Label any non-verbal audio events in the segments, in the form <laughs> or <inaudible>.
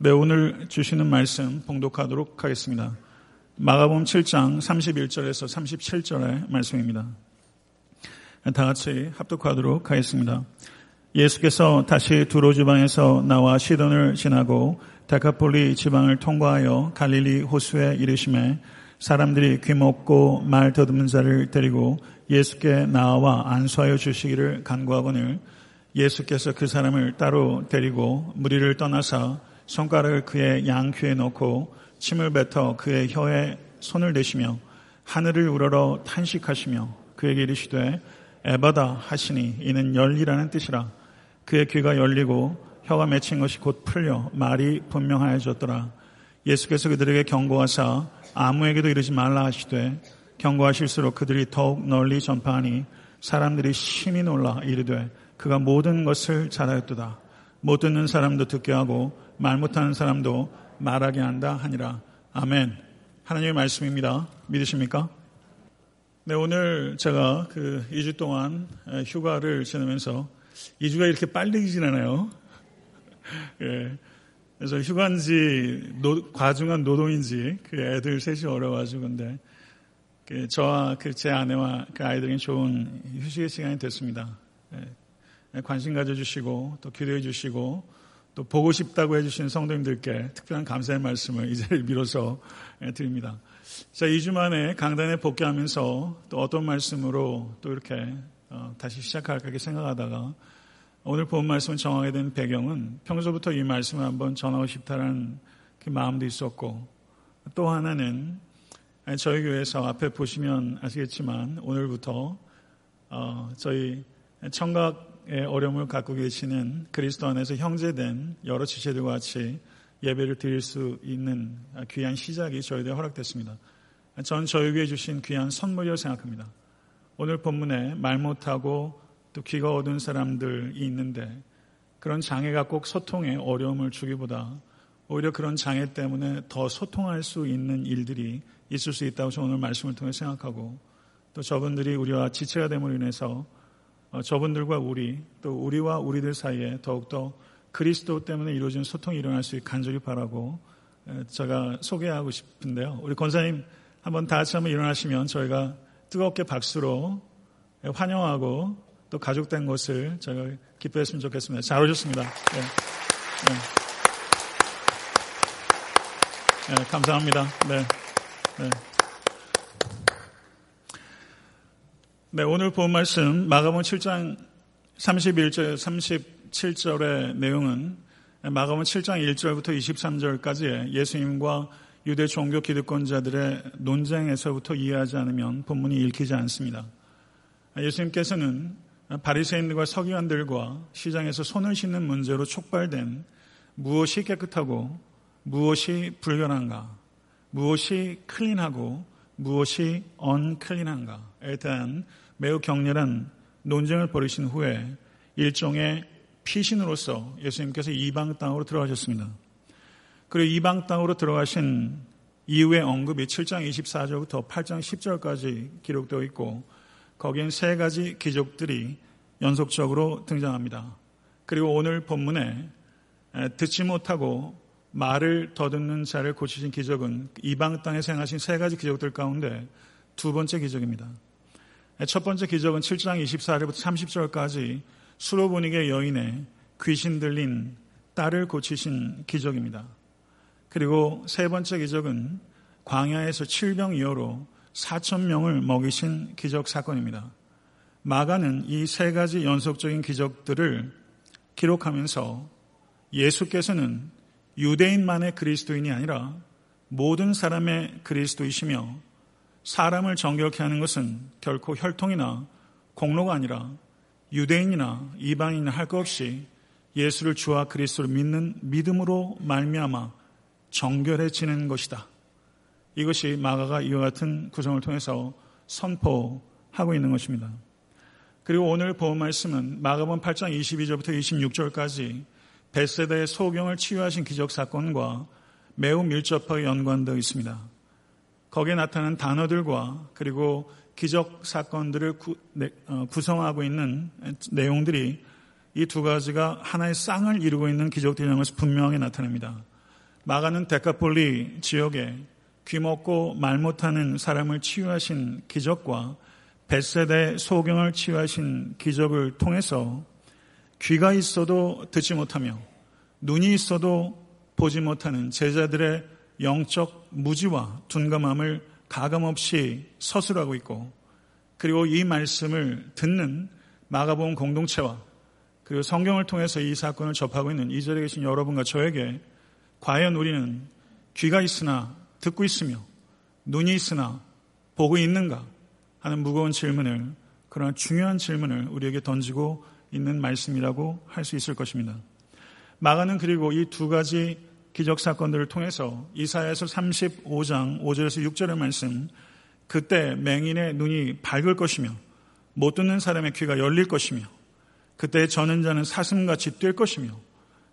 네, 오늘 주시는 말씀 봉독하도록 하겠습니다. 마가복음 7장 31절에서 37절의 말씀입니다. 다 같이 합독하도록 하겠습니다. 예수께서 다시 두로 지방에서 나와 시돈을 지나고 데카폴리 지방을 통과하여 갈릴리 호수에 이르심에 사람들이 귀먹고 말 더듬는 자를 데리고 예수께 나와 안수하여 주시기를 간구하거늘 예수께서 그 사람을 따로 데리고 무리를 떠나사 손가락을 그의 양귀에 넣고 침을 뱉어 그의 혀에 손을 대시며 하늘을 우러러 탄식하시며 그에게 이르시되 에바다 하시니 이는 열리라는 뜻이라. 그의 귀가 열리고 혀가 맺힌 것이 곧 풀려 말이 분명하여졌더라. 예수께서 그들에게 경고하사 아무에게도 이르지 말라 하시되 경고하실수록 그들이 더욱 널리 전파하니 사람들이 심히 놀라 이르되 그가 모든 것을 잘하였도다. 못 듣는 사람도 듣게 하고 말 못하는 사람도 말하게 한다 하니라. 아멘. 하나님의 말씀입니다. 믿으십니까? 네, 오늘 제가 그 2주 동안 휴가를 지내면서 2주가 이렇게 빨리 지나나요? <laughs> 예. 그래서 휴가인지 노, 과중한 노동인지 그 애들 셋이 어려가지고 근데 그 저와 그 제 아내와 그 아이들이 좋은 휴식의 시간이 됐습니다. 예. 관심 가져주시고 또 기도해 주시고 또 보고 싶다고 해주신 성도님들께 특별한 감사의 말씀을 이 자리를 빌어서 예, 드립니다. 자, 2주 만에 강단에 복귀하면서 또 어떤 말씀으로 또 이렇게 어, 다시 시작할까 생각하다가 오늘 본 말씀을 정하게 된 배경은 평소부터 이 말씀을 한번 전하고 싶다는 그 마음도 있었고 또 하나는 저희 교회에서 앞에 보시면 아시겠지만 오늘부터 어, 저희 청각 어려움을 갖고 계시는 그리스도 안에서 형제된 여러 지체들과 같이 예배를 드릴 수 있는 귀한 시작이 저희들에 허락됐습니다. 전 저에게 주신 귀한 선물이라고 생각합니다. 오늘 본문에 말 못하고 또 귀가 어두운 사람들이 있는데 그런 장애가 꼭 소통에 어려움을 주기보다 오히려 그런 장애 때문에 더 소통할 수 있는 일들이 있을 수 있다고 저는 오늘 말씀을 통해 생각하고 또 저분들이 우리와 지체가 됨으로 인해서 어, 저분들과 우리 또 우리와 우리들 사이에 더욱더 그리스도 때문에 이루어진 소통이 일어날 수 있게 간절히 바라고 제가 소개하고 싶은데요. 우리 권사님 한번 다 같이 한번 일어나시면 저희가 뜨겁게 박수로 환영하고 또 가족된 것을 저희가 기뻐했으면 좋겠습니다. 잘 오셨습니다. 네. 네. 네, 감사합니다. 네. 네. 네, 오늘 본 말씀 마가복음 7장 31절 37절의 내용은 마가복음 7장 1절부터 23절까지의 예수님과 유대 종교 기득권자들의 논쟁에서부터 이해하지 않으면 본문이 읽히지 않습니다. 예수님께서는 바리새인들과 서기관들과 시장에서 손을 씻는 문제로 촉발된 무엇이 깨끗하고 무엇이 불결한가, 무엇이 클린하고 무엇이 언클린한가에 대한 매우 격렬한 논쟁을 벌이신 후에 일종의 피신으로서 예수님께서 이방 땅으로 들어가셨습니다. 그리고 이방 땅으로 들어가신 이후의 언급이 7장 24절부터 8장 10절까지 기록되어 있고 거기엔 세 가지 기적들이 연속적으로 등장합니다. 그리고 오늘 본문에 듣지 못하고 말을 더듬는 자를 고치신 기적은 이방 땅에 생하신 세 가지 기적들 가운데 두 번째 기적입니다. 첫 번째 기적은 7장 24절부터 30절까지 수로보닉의 여인의 귀신 들린 딸을 고치신 기적입니다. 그리고 세 번째 기적은 광야에서 7병2호로 4천 명을 먹이신 기적 사건입니다. 마가는 이 세 가지 연속적인 기적들을 기록하면서 예수께서는 유대인만의 그리스도인이 아니라 모든 사람의 그리스도이시며 사람을 정결케 하는 것은 결코 혈통이나 공로가 아니라 유대인이나 이방인이나 할 것 없이 예수를 주와 그리스도를 믿는 믿음으로 말미암아 정결해지는 것이다. 이것이 마가가 이와 같은 구성을 통해서 선포하고 있는 것입니다. 그리고 오늘 본 말씀은 마가본 8장 22절부터 26절까지 베세다의 소경을 치유하신 기적 사건과 매우 밀접하게 연관되어 있습니다. 거기에 나타난 단어들과 그리고 기적 사건들을 구, 어, 구성하고 있는 내용들이 이 두 가지가 하나의 쌍을 이루고 있는 기적들이라는 것이 분명하게 나타납니다. 마가는 데카폴리 지역에 귀먹고 말 못하는 사람을 치유하신 기적과 벳세대 소경을 치유하신 기적을 통해서 귀가 있어도 듣지 못하며 눈이 있어도 보지 못하는 제자들의 영적 무지와 둔감함을 가감없이 서술하고 있고 그리고 이 말씀을 듣는 마가복음 공동체와 그리고 성경을 통해서 이 사건을 접하고 있는 이 자리에 계신 여러분과 저에게 과연 우리는 귀가 있으나 듣고 있으며 눈이 있으나 보고 있는가 하는 무거운 질문을 그러나 중요한 질문을 우리에게 던지고 있는 말씀이라고 할 수 있을 것입니다. 마가는 그리고 이 두 가지 기적 사건들을 통해서 이사야서 35장 5절에서 6절의 말씀 그때 맹인의 눈이 밝을 것이며 못 듣는 사람의 귀가 열릴 것이며 그때 저는 자는 사슴같이 뛸 것이며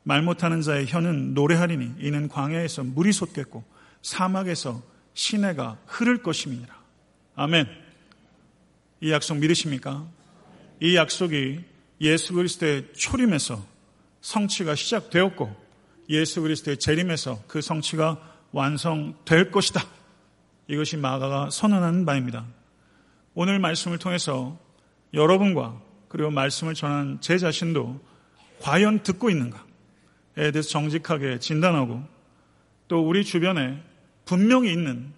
말 못하는 자의 혀는 노래하리니 이는 광야에서 물이 솟겠고 사막에서 시내가 흐를 것임이니라. 아멘. 이 약속 믿으십니까? 이 약속이 예수 그리스도의 초림에서 성취가 시작되었고 예수 그리스도의 재림에서 그 성취가 완성될 것이다. 이것이 마가가 선언하는 바입니다. 오늘 말씀을 통해서 여러분과 그리고 말씀을 전한 제 자신도 과연 듣고 있는가에 대해서 정직하게 진단하고 또 우리 주변에 분명히 있는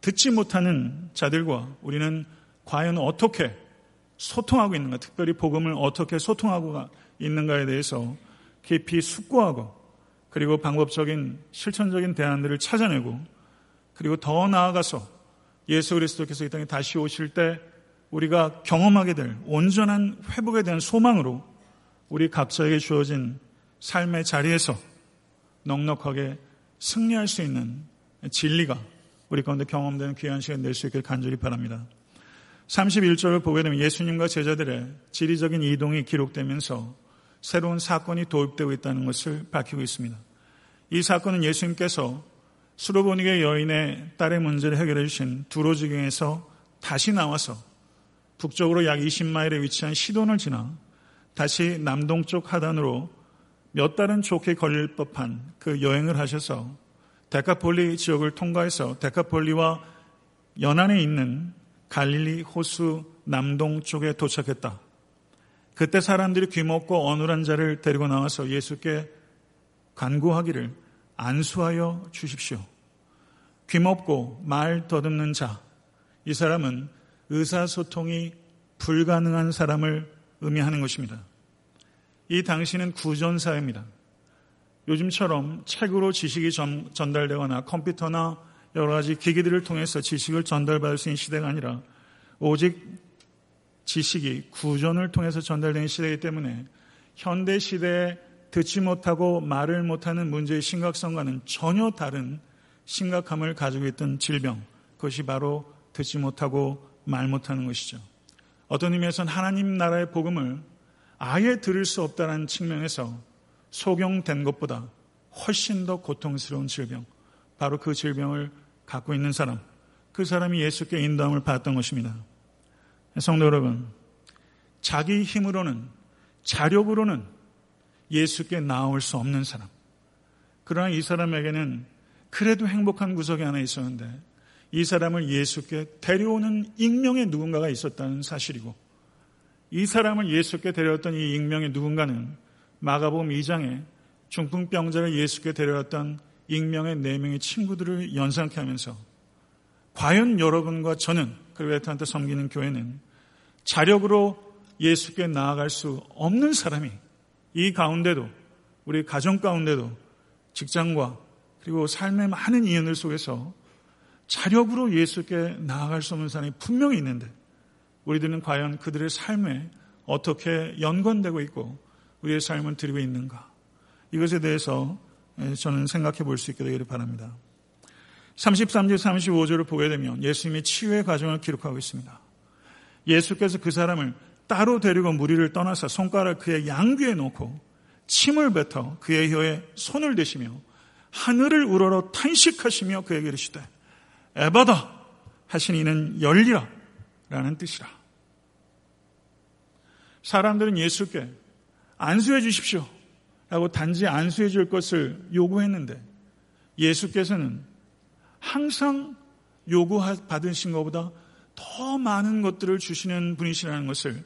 듣지 못하는 자들과 우리는 과연 어떻게 소통하고 있는가, 특별히 복음을 어떻게 소통하고 있는가에 대해서 깊이 숙고하고 그리고 방법적인 실천적인 대안들을 찾아내고 그리고 더 나아가서 예수 그리스도께서 이 땅에 다시 오실 때 우리가 경험하게 될 온전한 회복에 대한 소망으로 우리 각자에게 주어진 삶의 자리에서 넉넉하게 승리할 수 있는 진리가 우리 가운데 경험되는 귀한 시간 낼 수 있길 간절히 바랍니다. 31절을 보게 되면 예수님과 제자들의 지리적인 이동이 기록되면서 새로운 사건이 도입되고 있다는 것을 밝히고 있습니다. 이 사건은 예수님께서 수로보니게 여인의 딸의 문제를 해결해 주신 두로지경에서 다시 나와서 북쪽으로 약 20마일에 위치한 시돈을 지나 다시 남동쪽 하단으로 몇 달은 좋게 걸릴 법한 그 여행을 하셔서 데카폴리 지역을 통과해서 데카폴리와 연안에 있는 갈릴리 호수 남동쪽에 도착했다. 그때 사람들이 귀먹고 어눌한 자를 데리고 나와서 예수께 간구하기를 안수하여 주십시오. 귀먹고 말 더듬는 자. 이 사람은 의사소통이 불가능한 사람을 의미하는 것입니다. 이 당시는 구전사입니다. 요즘처럼 책으로 지식이 전, 달되거나 컴퓨터나 여러 가지 기기들을 통해서 지식을 전달받을 수 있는 시대가 아니라 오직 지식이 구전을 통해서 전달되는 시대이기 때문에 현대 시대에 듣지 못하고 말을 못하는 문제의 심각성과는 전혀 다른 심각함을 가지고 있던 질병, 그것이 바로 듣지 못하고 말 못하는 것이죠. 어떤 의미에서는 하나님 나라의 복음을 아예 들을 수 없다는 측면에서 소경된 것보다 훨씬 더 고통스러운 질병, 바로 그 질병을 갖고 있는 사람, 그 사람이 예수께 인도함을 받았던 것입니다. 성도 여러분, 자기 힘으로는, 자력으로는 예수께 나올 수 없는 사람. 그러나 이 사람에게는 그래도 행복한 구석이 하나 있었는데 이 사람을 예수께 데려오는 익명의 누군가가 있었다는 사실이고 이 사람을 예수께 데려왔던 이 익명의 누군가는 마가복음 2장에 중풍병자를 예수께 데려왔던 익명의 네 명의 친구들을 연상케 하면서 과연 여러분과 저는 그리고 에트한테 섬기는 교회는 자력으로 예수께 나아갈 수 없는 사람이 이 가운데도 우리 가정 가운데도 직장과 그리고 삶의 많은 이연들 속에서 자력으로 예수께 나아갈 수 없는 사람이 분명히 있는데 우리들은 과연 그들의 삶에 어떻게 연관되고 있고 우리의 삶을 드리고 있는가 이것에 대해서 저는 생각해 볼 수 있게 되기를 바랍니다. 33절 35절을 보게 되면 예수님의 치유의 과정을 기록하고 있습니다. 예수께서 그 사람을 따로 데리고 무리를 떠나서 손가락 그의 양귀에 놓고 침을 뱉어 그의 혀에 손을 대시며 하늘을 우러러 탄식하시며 그에게 이르시되 에바다 하신 이는 열리라 라는 뜻이라. 사람들은 예수께 안수해 주십시오 라고 단지 안수해 줄 것을 요구했는데 예수께서는 항상 요구받으신 것보다 더 많은 것들을 주시는 분이시라는 것을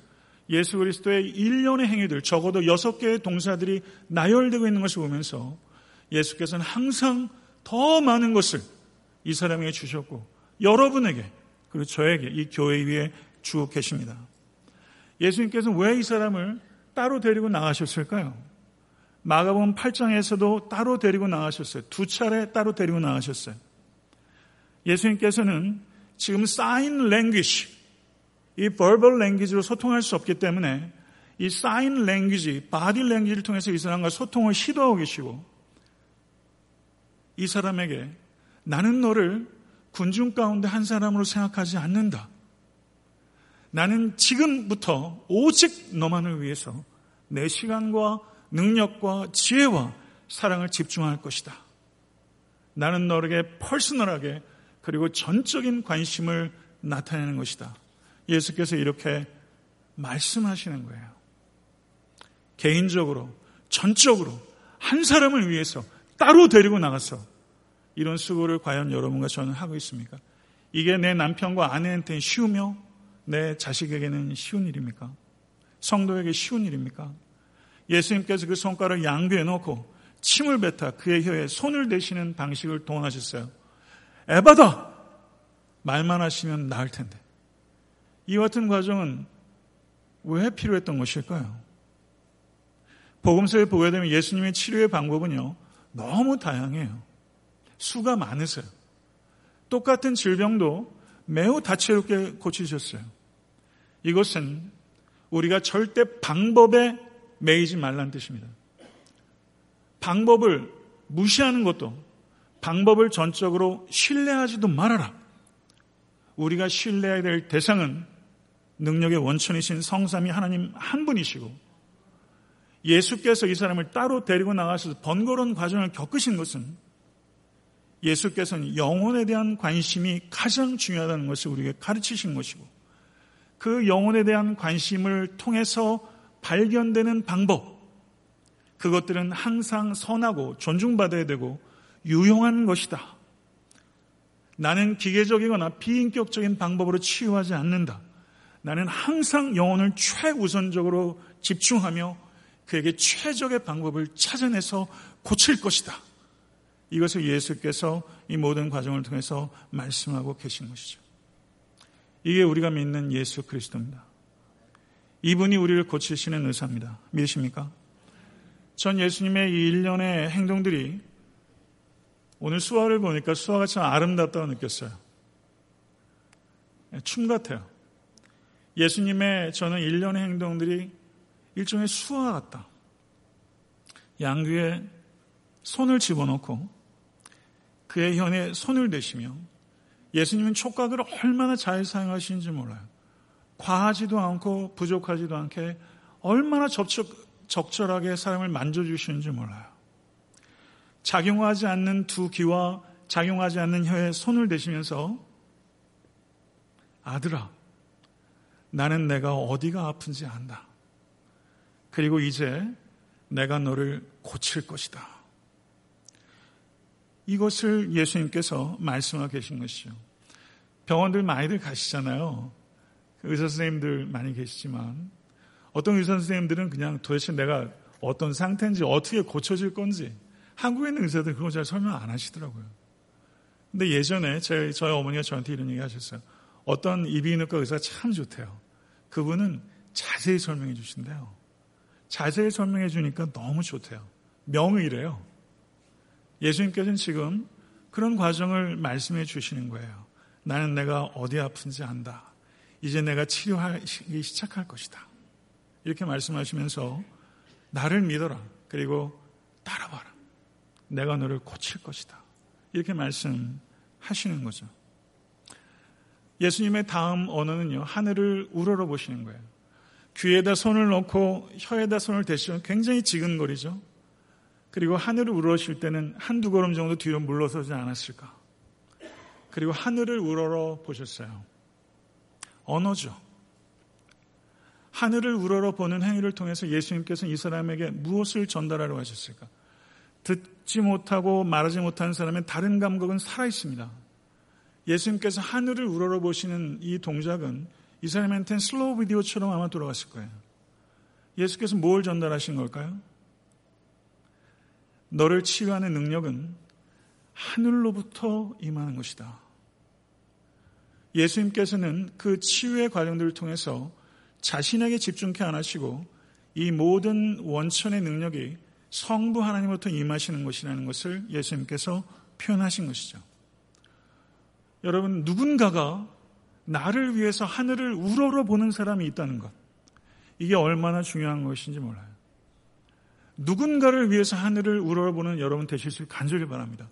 예수 그리스도의 일련의 행위들, 적어도 여섯 개의 동사들이 나열되고 있는 것을 보면서 예수께서는 항상 더 많은 것을 이 사람에게 주셨고 여러분에게 그리고 저에게 이 교회 위에 주고 계십니다. 예수님께서는 왜 이 사람을 따로 데리고 나가셨을까요? 마가복음 8장에서도 따로 데리고 나가셨어요. 두 차례 따로 데리고 나가셨어요. 예수님께서는 지금 사인 랭귀지, 이 verbal 랭귀지로 소통할 수 없기 때문에 이 sign language, body language를 통해서 이 사람과 소통을 시도하고 계시고 이 사람에게 나는 너를 군중 가운데 한 사람으로 생각하지 않는다. 나는 지금부터 오직 너만을 위해서 내 시간과 능력과 지혜와 사랑을 집중할 것이다. 나는 너에게 personal하게 그리고 전적인 관심을 나타내는 것이다. 예수께서 이렇게 말씀하시는 거예요. 개인적으로, 전적으로, 한 사람을 위해서 따로 데리고 나가서 이런 수고를 과연 여러분과 저는 하고 있습니까? 이게 내 남편과 아내한테는 쉬우며 내 자식에게는 쉬운 일입니까? 성도에게 쉬운 일입니까? 예수님께서 그 손가락을 양귀에 놓고 침을 뱉어 그의 혀에 손을 대시는 방식을 동원하셨어요. 에바다! 말만 하시면 나을 텐데. 이 같은 과정은 왜 필요했던 것일까요? 복음서에 보게 되면 예수님의 치료의 방법은요, 너무 다양해요. 수가 많으세요. 똑같은 질병도 매우 다채롭게 고치셨어요. 이것은 우리가 절대 방법에 매이지 말라는 뜻입니다. 방법을 무시하는 것도 방법을 전적으로 신뢰하지도 말아라. 우리가 신뢰해야 될 대상은 능력의 원천이신 성삼이 하나님 한 분이시고 예수께서 이 사람을 따로 데리고 나가셔서 번거로운 과정을 겪으신 것은 예수께서는 영혼에 대한 관심이 가장 중요하다는 것을 우리에게 가르치신 것이고 그 영혼에 대한 관심을 통해서 발견되는 방법 그것들은 항상 선하고 존중받아야 되고 유용한 것이다. 나는 기계적이거나 비인격적인 방법으로 치유하지 않는다. 나는 항상 영혼을 최우선적으로 집중하며 그에게 최적의 방법을 찾아내서 고칠 것이다. 이것을 예수께서 이 모든 과정을 통해서 말씀하고 계신 것이죠. 이게 우리가 믿는 예수 그리스도입니다. 이분이 우리를 고치시는 의사입니다. 믿으십니까? 전 예수님의 이 일련의 행동들이 오늘 수화를 보니까 수화가 참 아름답다고 느꼈어요. 춤 같아요. 예수님의 저는 일련의 행동들이 일종의 수화 같다. 양귀에 손을 집어넣고 그의 현에 손을 대시며 예수님은 촉각을 얼마나 잘 사용하시는지 몰라요. 과하지도 않고 부족하지도 않게 얼마나 적적, 적절하게 사람을 만져주시는지 몰라요. 작용하지 않는 두 귀와 작용하지 않는 혀에 손을 대시면서 아들아, 나는 내가 어디가 아픈지 안다. 그리고 이제 내가 너를 고칠 것이다. 이것을 예수님께서 말씀하고 계신 것이죠. 병원들 많이들 가시잖아요. 의사 선생님들 많이 계시지만 어떤 의사 선생님들은 그냥 도대체 내가 어떤 상태인지 어떻게 고쳐질 건지 한국에 있는 의사들 그거 잘 설명 안 하시더라고요. 근데 예전에 제, 저희 어머니가 저한테 이런 얘기 하셨어요. 어떤 이비인후과 의사 참 좋대요. 그분은 자세히 설명해 주신대요. 자세히 설명해 주니까 너무 좋대요. 명의래요. 예수님께서는 지금 그런 과정을 말씀해 주시는 거예요. 나는 내가 어디 아픈지 안다. 이제 내가 치료하기 시작할 것이다. 이렇게 말씀하시면서 나를 믿어라. 그리고 따라봐라. 내가 너를 고칠 것이다. 이렇게 말씀하시는 거죠. 예수님의 다음 언어는요, 하늘을 우러러 보시는 거예요. 귀에다 손을 넣고 혀에다 손을 대시면 굉장히 지근거리죠. 그리고 하늘을 우러실 때는 한두 걸음 정도 뒤로 물러서지 않았을까. 그리고 하늘을 우러러 보셨어요. 언어죠. 하늘을 우러러 보는 행위를 통해서 예수님께서는 이 사람에게 무엇을 전달하려고 하셨을까? 듣지 못하고 말하지 못하는 사람의 다른 감각은 살아 있습니다. 예수님께서 하늘을 우러러 보시는 이 동작은 이 사람한테는 슬로우 비디오처럼 아마 돌아갔을 거예요. 예수께서 뭘 전달하신 걸까요? 너를 치유하는 능력은 하늘로부터 임하는 것이다. 예수님께서는 그 치유의 과정들을 통해서 자신에게 집중케 안 하시고 이 모든 원천의 능력이 성부 하나님부터 임하시는 것이라는 것을 예수님께서 표현하신 것이죠. 여러분, 누군가가 나를 위해서 하늘을 우러러 보는 사람이 있다는 것. 이게 얼마나 중요한 것인지 몰라요. 누군가를 위해서 하늘을 우러러 보는 여러분 되실 수 간절히 바랍니다.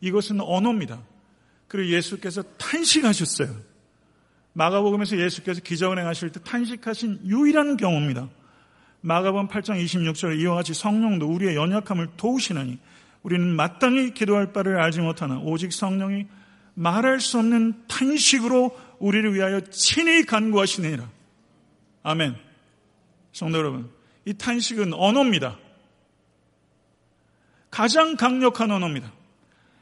이것은 언어입니다. 그리고 예수께서 탄식하셨어요. 마가복음에서 예수께서 기적을 행하실 때 탄식하신 유일한 경우입니다. 마가복음 8장 26절에 이와 같이 성령도 우리의 연약함을 도우시나니 우리는 마땅히 기도할 바를 알지 못하나 오직 성령이 말할 수 없는 탄식으로 우리를 위하여 친히 간구하시느니라. 아멘. 성도 여러분, 이 탄식은 언어입니다. 가장 강력한 언어입니다.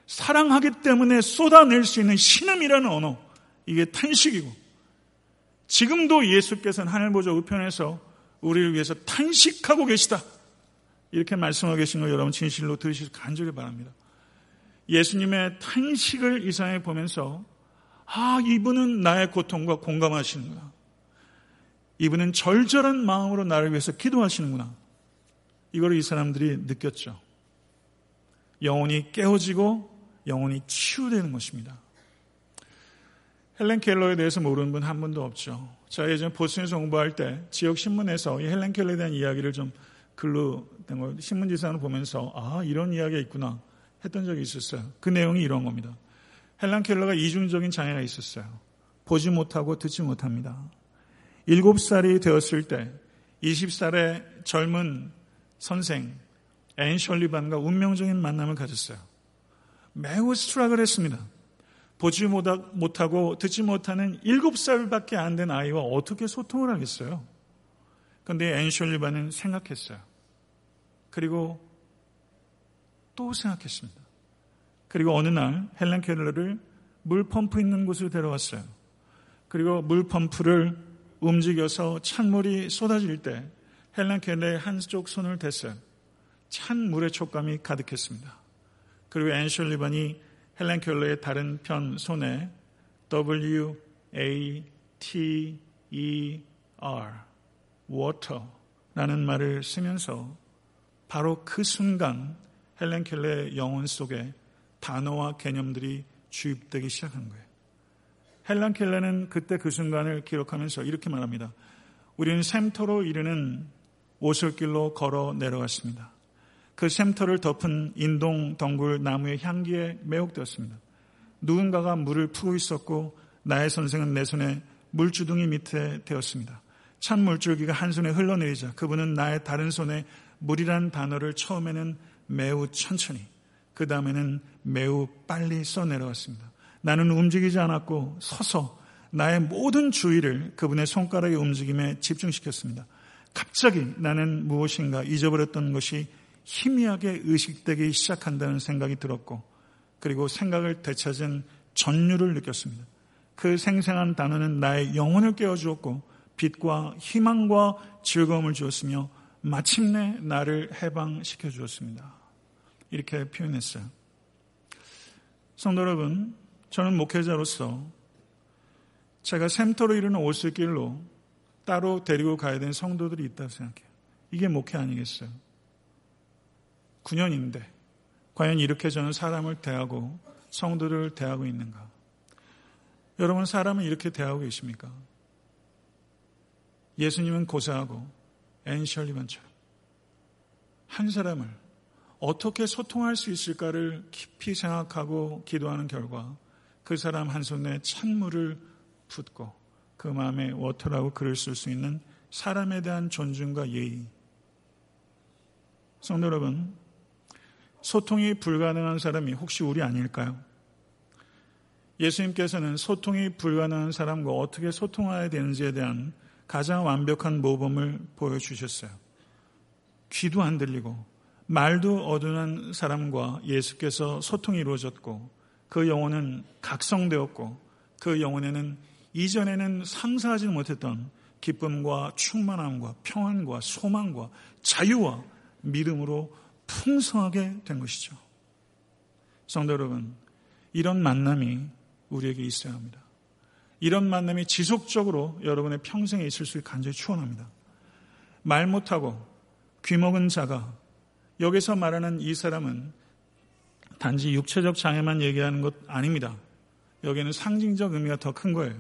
사랑하기 때문에 쏟아낼 수 있는 신음이라는 언어. 이게 탄식이고. 지금도 예수께서는 하늘 보좌 우편에서 우리를 위해서 탄식하고 계시다. 이렇게 말씀하고 계신 걸 여러분 진실로 들으시길 간절히 바랍니다. 예수님의 탄식을 이 세상에 보면서 아, 이분은 나의 고통과 공감하시는구나. 이분은 절절한 마음으로 나를 위해서 기도하시는구나. 이걸 이 사람들이 느꼈죠. 영혼이 깨어지고 영혼이 치유되는 것입니다. 헬렌 켈러에 대해서 모르는 분 한 분도 없죠. 제가 예전 보스턴에서 공부할 때 지역 신문에서 이 헬렌 켈러에 대한 이야기를 좀 글로 된 걸 신문기사를 보면서 아 이런 이야기가 있구나 했던 적이 있었어요. 그 내용이 이런 겁니다. 헬렌 켈러가 이중적인 장애가 있었어요. 보지 못하고 듣지 못합니다. 7살이 되었을 때 20살의 젊은 선생 앤 셜리반과 운명적인 만남을 가졌어요. 매우 struggle을 했습니다. 보지 못하고 듣지 못하는 7살밖에 안 된 아이와 어떻게 소통을 하겠어요? 그런데 앤 셜리반은 생각했어요. 그리고 또 생각했습니다. 그리고 어느 날 헬렌 켈러를 물 펌프 있는 곳으로 데려왔어요. 그리고 물 펌프를 움직여서 찬물이 쏟아질 때 헬렌 켈러의 한쪽 손을 댔어요. 찬 물의 촉감이 가득했습니다. 그리고 앤 셜리반이 헬렌 켈러의 다른 편 손에 W A T E R water라는 말을 쓰면서 바로 그 순간 헬렌 켈러의 영혼 속에 단어와 개념들이 주입되기 시작한 거예요. 헬렌 켈러는 그때 그 순간을 기록하면서 이렇게 말합니다. 우리는 샘터로 이르는 오솔길로 걸어 내려갔습니다. 그 샘터를 덮은 인동 덩굴 나무의 향기에 매혹되었습니다. 누군가가 물을 푸고 있었고 나의 선생은 내 손에 물주둥이 밑에 되었습니다. 찬 물줄기가 한 손에 흘러내리자 그분은 나의 다른 손에 물이란 단어를 처음에는 매우 천천히 그 다음에는 매우 빨리 써내려왔습니다. 나는 움직이지 않았고 서서 나의 모든 주의를 그분의 손가락의 움직임에 집중시켰습니다. 갑자기 나는 무엇인가 잊어버렸던 것이 희미하게 의식되기 시작한다는 생각이 들었고 그리고 생각을 되찾은 전율을 느꼈습니다. 그 생생한 단어는 나의 영혼을 깨워주었고 빛과 희망과 즐거움을 주었으며 마침내 나를 해방시켜 주었습니다. 이렇게 표현했어요. 성도 여러분, 저는 목회자로서 제가 샘터로 이르는 오슬길로 따로 데리고 가야 되는 성도들이 있다고 생각해요. 이게 목회 아니겠어요? 9년인데 과연 이렇게 저는 사람을 대하고 성도를 대하고 있는가? 여러분 사람은 이렇게 대하고 계십니까? 예수님은 고사하고 앤 셜리반처럼 한 사람을 어떻게 소통할 수 있을까를 깊이 생각하고 기도하는 결과 그 사람 한 손에 찬물을 붓고 그 마음에 water라고 글을 쓸 수 있는 사람에 대한 존중과 예의. 성도 여러분, 소통이 불가능한 사람이 혹시 우리 아닐까요? 예수님께서는 소통이 불가능한 사람과 어떻게 소통해야 되는지에 대한 가장 완벽한 모범을 보여주셨어요. 귀도 안 들리고 말도 어둔한 사람과 예수께서 소통이 이루어졌고 그 영혼은 각성되었고 그 영혼에는 이전에는 상상하지 못했던 기쁨과 충만함과 평안과 소망과 자유와 믿음으로 풍성하게 된 것이죠. 성도 여러분, 이런 만남이 우리에게 있어야 합니다. 이런 만남이 지속적으로 여러분의 평생에 있을 수 간절히 추원합니다. 말 못하고 귀먹은 자가 여기서 말하는 이 사람은 단지 육체적 장애만 얘기하는 것 아닙니다. 여기에는 상징적 의미가 더 큰 거예요.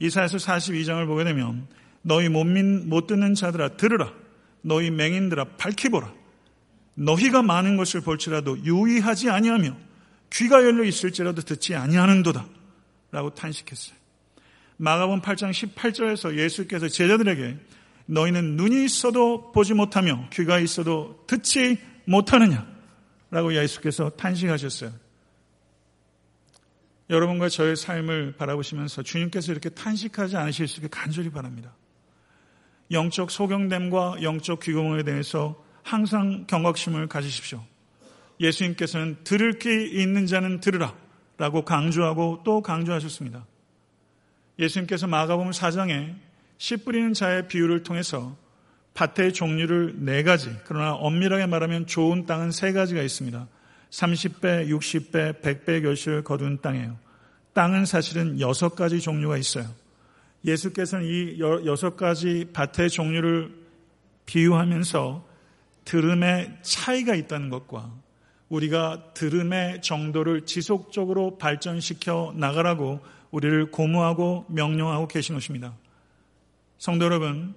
이사에서 42장을 보게 되면 너희 못, 민, 못 듣는 자들아 들으라. 너희 맹인들아 밝히보라. 너희가 많은 것을 볼지라도 유의하지 아니하며 귀가 열려 있을지라도 듣지 아니하는도다. 라고 탄식했어요. 마가본 8장 18절에서 예수께서 제자들에게 너희는 눈이 있어도 보지 못하며 귀가 있어도 듣지 못하느냐? 라고 예수께서 탄식하셨어요. 여러분과 저의 삶을 바라보시면서 주님께서 이렇게 탄식하지 않으실 수 있게 간절히 바랍니다. 영적 소경됨과 영적 귀공에 대해서 항상 경각심을 가지십시오. 예수님께서는 들을 게 있는 자는 들으라 라고 강조하고 또 강조하셨습니다. 예수님께서 마가복음 4장에 씨 뿌리는 자의 비유를 통해서 밭의 종류를 네 가지, 그러나 엄밀하게 말하면 좋은 땅은 세 가지가 있습니다. 30배, 60배, 100배 결실을 거둔 땅이에요. 땅은 사실은 여섯 가지 종류가 있어요. 예수께서는 이 여섯 가지 밭의 종류를 비유하면서 들음의 차이가 있다는 것과 우리가 들음의 정도를 지속적으로 발전시켜 나가라고 우리를 고무하고 명령하고 계신 것입니다. 성도 여러분,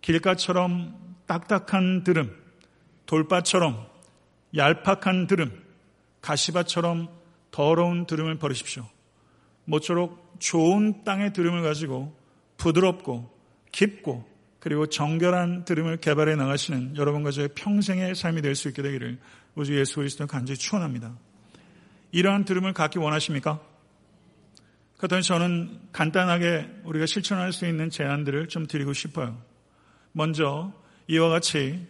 길가처럼 딱딱한 들음, 돌바처럼 얄팍한 들음, 가시밭처럼 더러운 들음을 버리십시오. 모쪼록 좋은 땅의 들음을 가지고 부드럽고 깊고 그리고 정결한 들음을 개발해 나가시는 여러분과 저의 평생의 삶이 될 수 있게 되기를 우주 예수 그리스도 간절히 축원합니다. 이러한 들음을 갖기 원하십니까? 그렇다면 저는 간단하게 우리가 실천할 수 있는 제안들을 좀 드리고 싶어요. 먼저 이와 같이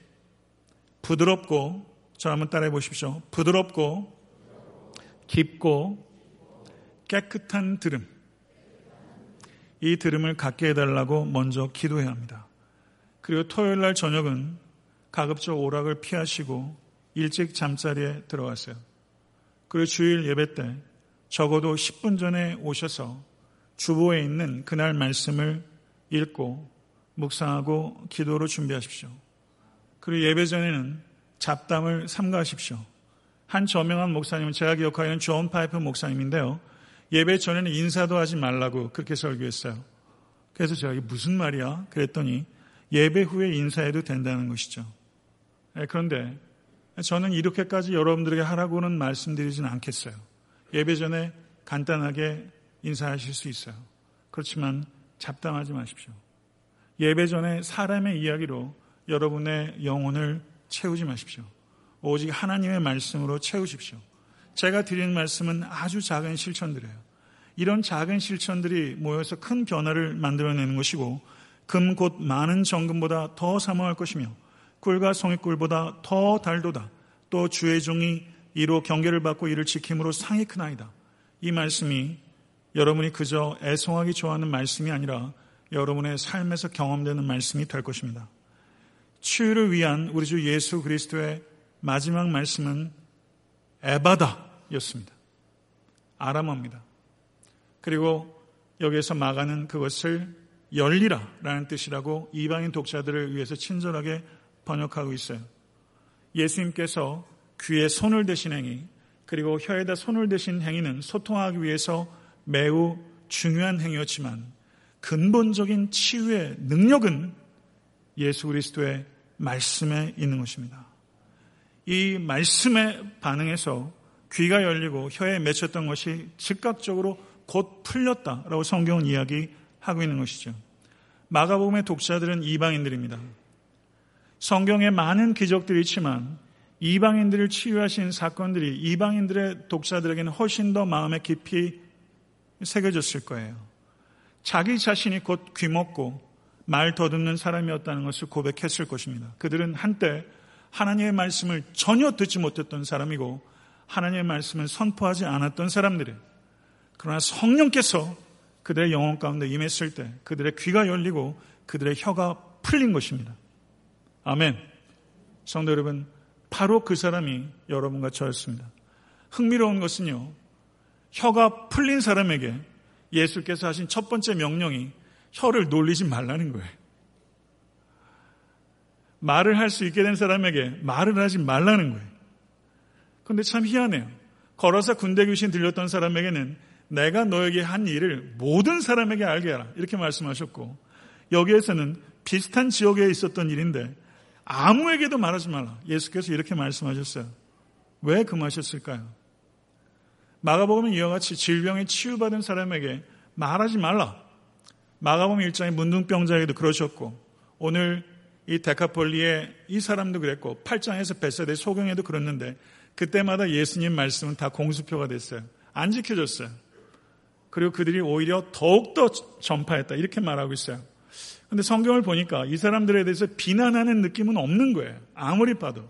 부드럽고 저 한번 따라해 보십시오. 부드럽고 깊고 깨끗한 들음. 이 들음을 갖게 해달라고 먼저 기도해야 합니다. 그리고 토요일 날 저녁은 가급적 오락을 피하시고 일찍 잠자리에 들어가세요. 그리고 주일 예배 때 적어도 10분 전에 오셔서 주보에 있는 그날 말씀을 읽고 묵상하고 기도로 준비하십시오. 그리고 예배 전에는 잡담을 삼가하십시오. 한 저명한 목사님은 제가 기억하기에는 존 파이퍼 목사님인데요. 예배 전에는 인사도 하지 말라고 그렇게 설교했어요. 그래서 제가 이게 무슨 말이야? 그랬더니 예배 후에 인사해도 된다는 것이죠. 예, 그런데 저는 이렇게까지 여러분들에게 하라고는 말씀드리진 않겠어요. 예배 전에 간단하게 인사하실 수 있어요. 그렇지만 잡담하지 마십시오. 예배 전에 사람의 이야기로 여러분의 영혼을 채우지 마십시오. 오직 하나님의 말씀으로 채우십시오. 제가 드리는 말씀은 아주 작은 실천들이에요. 이런 작은 실천들이 모여서 큰 변화를 만들어내는 것이고 금 곧 많은 정금보다 더 사모할 것이며 꿀과 송이꿀보다 더 달도다. 또 주의 종이 이로 경계를 받고 이를 지킴으로 상이 크나이다. 이 말씀이 여러분이 그저 애송하기 좋아하는 말씀이 아니라 여러분의 삶에서 경험되는 말씀이 될 것입니다. 치유를 위한 우리 주 예수 그리스도의 마지막 말씀은 에바다였습니다. 아람어입니다. 그리고 여기에서 마가는 그것을 열리라라는 뜻이라고 이방인 독자들을 위해서 친절하게 번역하고 있어요. 예수님께서 귀에 손을 대신 행위 그리고 혀에다 손을 대신 행위는 소통하기 위해서 매우 중요한 행위였지만 근본적인 치유의 능력은 예수 그리스도의 말씀에 있는 것입니다. 이 말씀에 반응해서 귀가 열리고 혀에 맺혔던 것이 즉각적으로 곧 풀렸다라고 성경은 이야기하고 있는 것이죠. 마가복음의 독자들은 이방인들입니다. 성경에 많은 기적들이 있지만 이방인들을 치유하신 사건들이 이방인들의 독자들에게는 훨씬 더 마음에 깊이 새겨졌을 거예요. 자기 자신이 곧 귀먹고 말 더듬는 사람이었다는 것을 고백했을 것입니다. 그들은 한때 하나님의 말씀을 전혀 듣지 못했던 사람이고 하나님의 말씀을 선포하지 않았던 사람들이에요. 그러나 성령께서 그들의 영혼 가운데 임했을 때 그들의 귀가 열리고 그들의 혀가 풀린 것입니다. 아멘. 성도 여러분, 바로 그 사람이 여러분과 저였습니다. 흥미로운 것은요, 혀가 풀린 사람에게 예수께서 하신 첫 번째 명령이 혀를 놀리지 말라는 거예요. 말을 할 수 있게 된 사람에게 말을 하지 말라는 거예요. 그런데 참 희한해요. 걸어서 군대 귀신 들렸던 사람에게는 내가 너에게 한 일을 모든 사람에게 알게 하라. 이렇게 말씀하셨고, 여기에서는 비슷한 지역에 있었던 일인데, 아무에게도 말하지 말라. 예수께서 이렇게 말씀하셨어요. 왜 금하셨을까요? 마가복음은 이와 같이 질병에 치유받은 사람에게 말하지 말라. 마가복음 1장의 문둥병자에게도 그러셨고, 오늘 이 데카폴리의 이 사람도 그랬고 8장에서 베세대 소경에도 그랬는데 그때마다 예수님 말씀은 다 공수표가 됐어요. 안 지켜졌어요. 그리고 그들이 오히려 더욱더 전파했다. 이렇게 말하고 있어요. 근데 성경을 보니까 이 사람들에 대해서 비난하는 느낌은 없는 거예요. 아무리 봐도.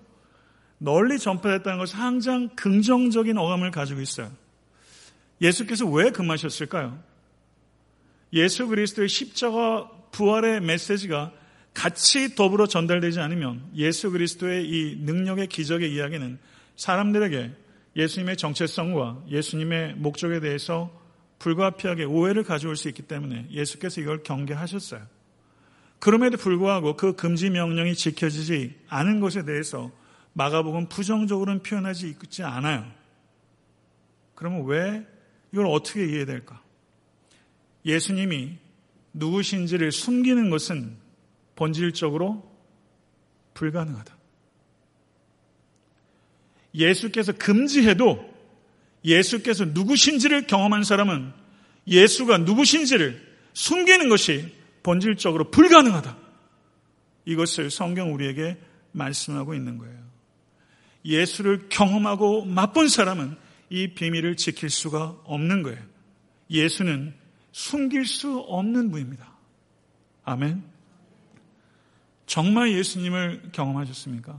널리 전파했다는 것은 항상 긍정적인 어감을 가지고 있어요. 예수께서 왜 금하셨을까요? 예수 그리스도의 십자가 부활의 메시지가 같이 더불어 전달되지 않으면 예수 그리스도의 이 능력의 기적의 이야기는 사람들에게 예수님의 정체성과 예수님의 목적에 대해서 불가피하게 오해를 가져올 수 있기 때문에 예수께서 이걸 경계하셨어요. 그럼에도 불구하고 그 금지 명령이 지켜지지 않은 것에 대해서 마가복은 부정적으로는 표현하지 있지 않아요. 그러면 왜 이걸 어떻게 이해될까? 예수님이 누구신지를 숨기는 것은 본질적으로 불가능하다. 예수께서 금지해도 예수께서 누구신지를 경험한 사람은 예수가 누구신지를 숨기는 것이 본질적으로 불가능하다. 이것을 성경 우리에게 말씀하고 있는 거예요. 예수를 경험하고 맛본 사람은 이 비밀을 지킬 수가 없는 거예요. 예수는 숨길 수 없는 분입니다. 아멘. 정말 예수님을 경험하셨습니까?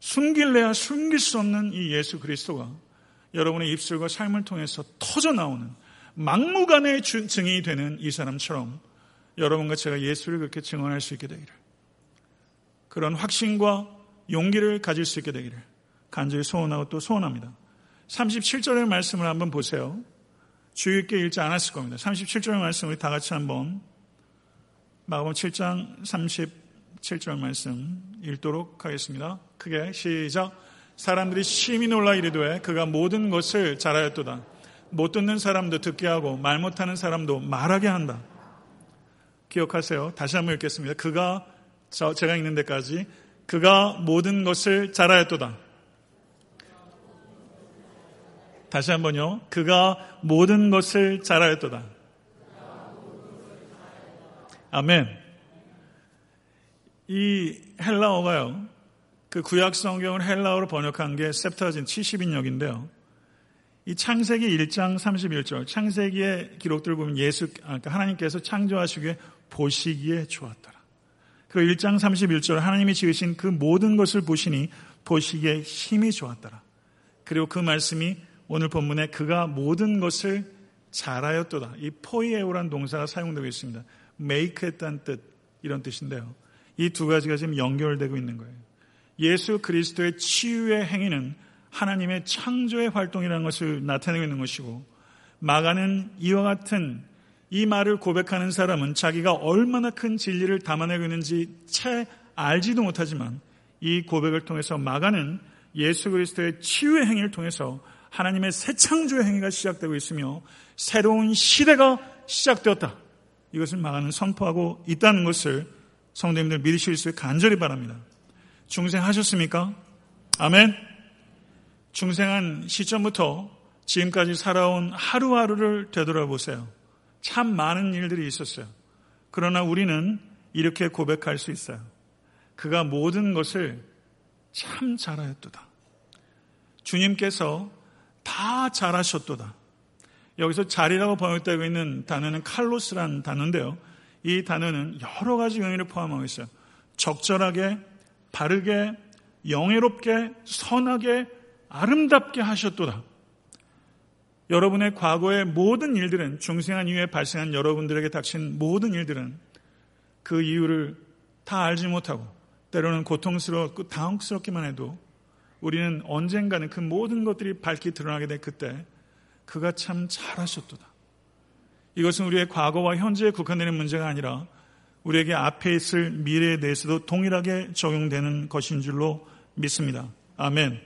숨길래야 숨길 수 없는 이 예수 그리스도가 여러분의 입술과 삶을 통해서 터져 나오는 막무가내 증인이 되는 이 사람처럼 여러분과 제가 예수를 그렇게 증언할 수 있게 되기를 그런 확신과 용기를 가질 수 있게 되기를 간절히 소원하고 또 소원합니다. 37절의 말씀을 한번 보세요. 주의 깊게 읽지 않았을 겁니다. 37절의 말씀 우리 다 같이 한번 마가복 7장 37절 말씀 읽도록 하겠습니다. 크게 시작. 사람들이 심히 놀라 이르되 그가 모든 것을 잘하였도다. 못 듣는 사람도 듣게 하고 말 못하는 사람도 말하게 한다. 기억하세요. 다시 한번 읽겠습니다. 그가 저, 제가 읽는 데까지 그가 모든 것을 잘하였도다. 다시 한번요. 그가 모든 것을 잘하였도다. 아멘. 이 헬라어가요. 그 구약 성경을 헬라어로 번역한 게 septuagint 70인역인데요. 이 창세기 1장 31절 창세기의 기록들을 보면 예수 아, 그러니까 하나님께서 창조하시기에 보시기에 좋았더라. 그리고 1장 31절 하나님이 지으신 그 모든 것을 보시니 보시기에 힘이 좋았더라. 그리고 그 말씀이 오늘 본문에 그가 모든 것을 잘하였도다. 이 포이에오란 동사가 사용되고 있습니다. make 했다는 뜻 이런 뜻인데요. 이 두 가지가 지금 연결되고 있는 거예요. 예수 그리스도의 치유의 행위는 하나님의 창조의 활동이라는 것을 나타내고 있는 것이고 마가는 이와 같은 이 말을 고백하는 사람은 자기가 얼마나 큰 진리를 담아내고 있는지 채 알지도 못하지만 이 고백을 통해서 마가는 예수 그리스도의 치유의 행위를 통해서 하나님의 새 창조의 행위가 시작되고 있으며 새로운 시대가 시작되었다. 이것을 마가는 선포하고 있다는 것을 성도님들 믿으실 수 간절히 바랍니다. 중생하셨습니까? 아멘. 중생한 시점부터 지금까지 살아온 하루하루를 되돌아보세요. 참 많은 일들이 있었어요. 그러나 우리는 이렇게 고백할 수 있어요. 그가 모든 것을 참 잘하였도다. 주님께서 다 잘하셨도다. 여기서 잘이라고 번역되고 있는 단어는 칼로스라는 단어인데요. 이 단어는 여러 가지 의미를 포함하고 있어요. 적절하게, 바르게, 영예롭게 선하게 아름답게 하셨도다. 여러분의 과거의 모든 일들은 중생한 이후에 발생한 여러분들에게 닥친 모든 일들은 그 이유를 다 알지 못하고 때로는 고통스럽고 당혹스럽기만 해도 우리는 언젠가는 그 모든 것들이 밝히 드러나게 될 그때 그가 참 잘하셨도다. 이것은 우리의 과거와 현재에 국한되는 문제가 아니라 우리에게 앞에 있을 미래에 대해서도 동일하게 적용되는 것인 줄로 믿습니다. 아멘.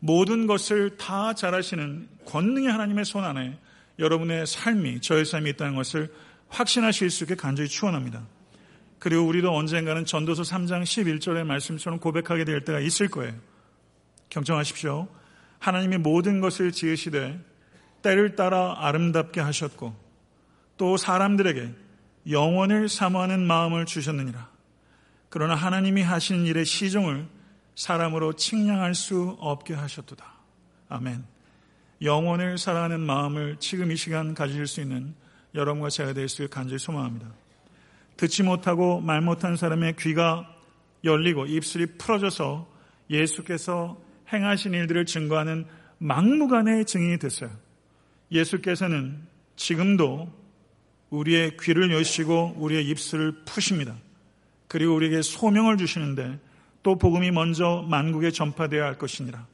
모든 것을 다 잘하시는 권능의 하나님의 손 안에 여러분의 삶이 저의 삶이 있다는 것을 확신하실 수 있게 간절히 추원합니다. 그리고 우리도 언젠가는 전도서 3장 11절의 말씀처럼 고백하게 될 때가 있을 거예요. 경청하십시오. 하나님이 모든 것을 지으시되 때를 따라 아름답게 하셨고 또 사람들에게 영원을 사모하는 마음을 주셨느니라. 그러나 하나님이 하신 일의 시종을 사람으로 측량할 수 없게 하셨도다. 아멘. 영원을 사랑하는 마음을 지금 이 시간 가질 수 있는 여러분과 제가 될 수 간절히 소망합니다. 듣지 못하고 말 못한 사람의 귀가 열리고 입술이 풀어져서 예수께서 행하신 일들을 증거하는 막무가내의 증인이 됐어요. 예수께서는 지금도 우리의 귀를 여시고 우리의 입술을 푸십니다. 그리고 우리에게 소명을 주시는데 또 복음이 먼저 만국에 전파되어야 할 것이니라.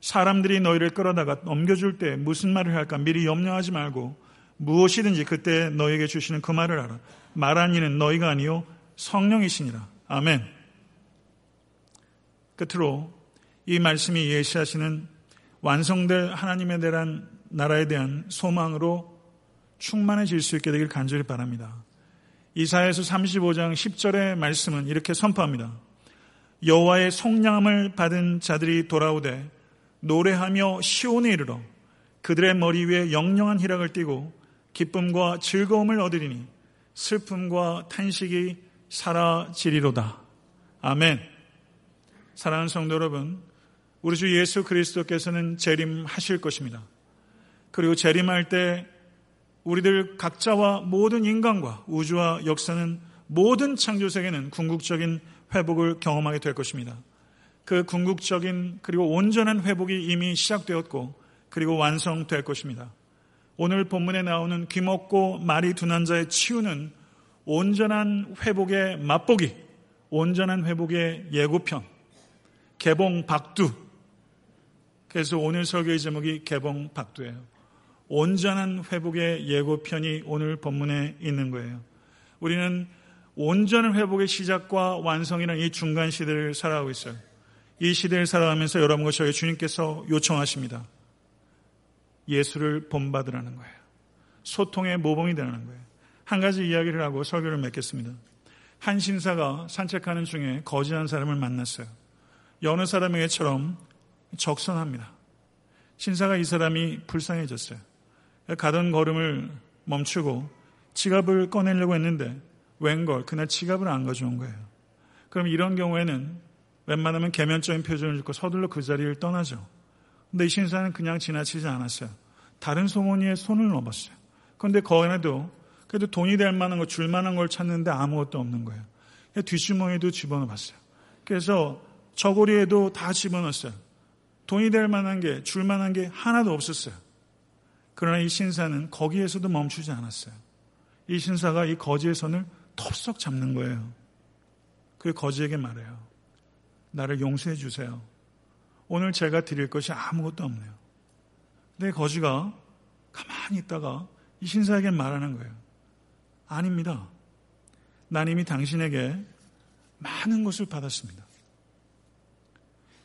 사람들이 너희를 끌어다가 넘겨줄 때 무슨 말을 할까 미리 염려하지 말고 무엇이든지 그때 너에게 주시는 그 말을 알아. 말한 이는 너희가 아니요 성령이시니라. 아멘. 끝으로 이 말씀이 예시하시는 완성될 하나님에 대한 나라에 대한 소망으로 충만해질 수 있게 되길 간절히 바랍니다. 이사에서 35장 10절의 말씀은 이렇게 선포합니다. 여호와의 속량함을 받은 자들이 돌아오되 노래하며 시온에 이르러 그들의 머리 위에 영영한 희락을 띠고 기쁨과 즐거움을 얻으리니 슬픔과 탄식이 사라지리로다. 아멘. 사랑하는 성도 여러분, 우리 주 예수 그리스도께서는 재림하실 것입니다. 그리고 재림할 때 우리들 각자와 모든 인간과 우주와 역사는 모든 창조세계는 궁극적인 회복을 경험하게 될 것입니다. 그 궁극적인 그리고 온전한 회복이 이미 시작되었고 그리고 완성될 것입니다. 오늘 본문에 나오는 귀먹고 말이 둔한 자의 치유는 온전한 회복의 맛보기, 온전한 회복의 예고편, 개봉 박두. 그래서 오늘 설교의 제목이 개봉 박두예요. 온전한 회복의 예고편이 오늘 본문에 있는 거예요. 우리는 온전한 회복의 시작과 완성이라는 이 중간 시대를 살아가고 있어요. 이 시대를 살아가면서 여러분과 저희 주님께서 요청하십니다. 예수를 본받으라는 거예요. 소통의 모범이 되라는 거예요. 한 가지 이야기를 하고 설교를 맺겠습니다. 한 신사가 산책하는 중에 거지한 사람을 만났어요. 여느 사람에게처럼 적선합니다. 신사가 이 사람이 불쌍해졌어요. 가던 걸음을 멈추고 지갑을 꺼내려고 했는데 웬걸 그날 지갑을 안 가져온 거예요. 그럼 이런 경우에는 웬만하면 개면적인 표정을 짓고 서둘러 그 자리를 떠나죠. 근데 이 신사는 그냥 지나치지 않았어요. 다른 소문이에 손을 넣었어요. 그런데 거기에도 그래도 돈이 될 만한 거, 줄 만한 걸 찾는데 아무것도 없는 거예요. 뒷주머니도 집어넣어봤어요. 그래서 저고리에도 다 집어넣었어요. 돈이 될 만한 게, 줄 만한 게 하나도 없었어요. 그러나 이 신사는 거기에서도 멈추지 않았어요. 이 신사가 이 거지의 손을 톱썩 잡는 거예요. 그 거지에게 말해요. 나를 용서해 주세요. 오늘 제가 드릴 것이 아무것도 없네요. 근데 거지가 가만히 있다가 이 신사에게 말하는 거예요. 아닙니다. 난 이미 당신에게 많은 것을 받았습니다.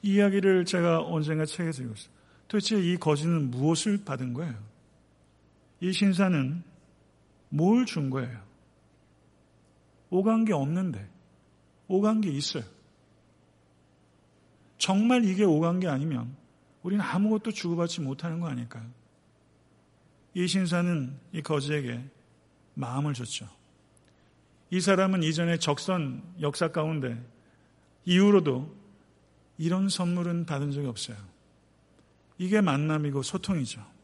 이 이야기를 제가 언젠가 책에서 읽었어요. 도대체 이 거지는 무엇을 받은 거예요? 이 신사는 뭘 준 거예요? 오간 게 없는데, 오간 게 있어요. 정말 이게 오간 게 아니면 우리는 아무것도 주고받지 못하는 거 아닐까요? 이 신사는 이 거지에게 마음을 줬죠. 이 사람은 이전에 적선 역사 가운데 이후로도 이런 선물은 받은 적이 없어요. 이게 만남이고 소통이죠.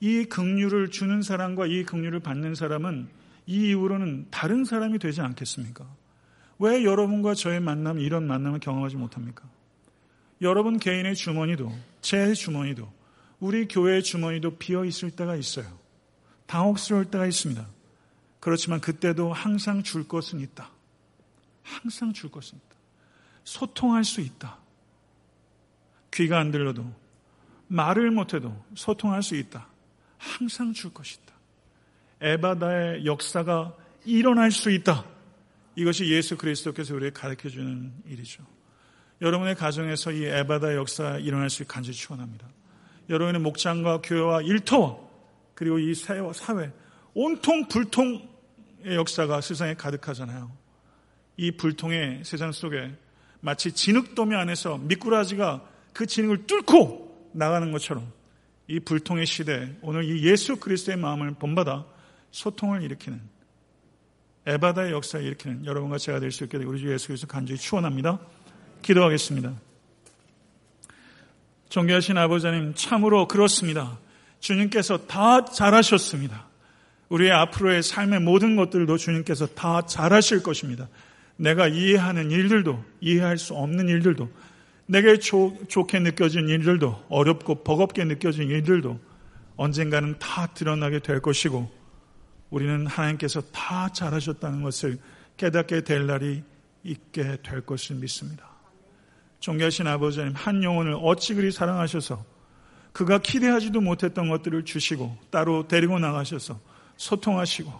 이 긍휼을 주는 사람과 이 긍휼을 받는 사람은 이 이후로는 다른 사람이 되지 않겠습니까? 왜 여러분과 저의 만남, 이런 만남을 경험하지 못합니까? 여러분 개인의 주머니도 제 주머니도 우리 교회의 주머니도 비어 있을 때가 있어요. 당혹스러울 때가 있습니다. 그렇지만 그때도 항상 줄 것은 있다. 항상 줄 것은 있다. 소통할 수 있다. 귀가 안 들려도 말을 못해도 소통할 수 있다. 항상 줄 것이다. 에바다의 역사가 일어날 수 있다. 이것이 예수 그리스도께서 우리에게 가르쳐 주는 일이죠. 여러분의 가정에서 이 에바다의 역사가 일어날 수 있게 간절히 축원합니다. 여러분의 목장과 교회와 일터와 그리고 이 사회 온통 불통의 역사가 세상에 가득하잖아요. 이 불통의 세상 속에 마치 진흙더미 안에서 미꾸라지가 그 진흙을 뚫고 나가는 것처럼 이 불통의 시대 오늘 이 예수 그리스도의 마음을 본받아 소통을 일으키는 에바다의 역사를 일으키는 여러분과 제가 될 수 있게 되고 우리 주 예수 그리스도 간절히 축원합니다. 기도하겠습니다. 존귀하신 아버지님 참으로 그렇습니다. 주님께서 다 잘하셨습니다. 우리의 앞으로의 삶의 모든 것들도 주님께서 다 잘하실 것입니다. 내가 이해하는 일들도 이해할 수 없는 일들도 내게 조, 좋게 느껴진 일들도 어렵고 버겁게 느껴진 일들도 언젠가는 다 드러나게 될 것이고 우리는 하나님께서 다 잘하셨다는 것을 깨닫게 될 날이 있게 될 것을 믿습니다. 존귀하신 아버지님 한 영혼을 어찌 그리 사랑하셔서 그가 기대하지도 못했던 것들을 주시고 따로 데리고 나가셔서 소통하시고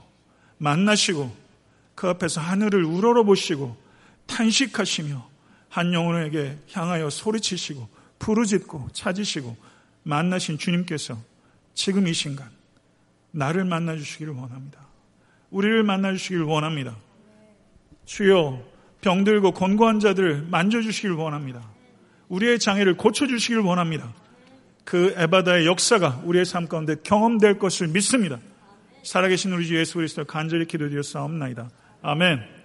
만나시고 그 앞에서 하늘을 우러러 보시고 탄식하시며 한 영혼에게 향하여 소리치시고 부르짖고 찾으시고 만나신 주님께서 지금 이 순간 나를 만나 주시기를 원합니다. 우리를 만나 주시기를 원합니다. 주여 병들고 권고한 자들을 만져 주시길 원합니다. 우리의 장애를 고쳐 주시길 원합니다. 그 에바다의 역사가 우리의 삶 가운데 경험될 것을 믿습니다. 살아계신 우리 주 예수 그리스도 간절히 기도드려 싸움나이다. 아멘.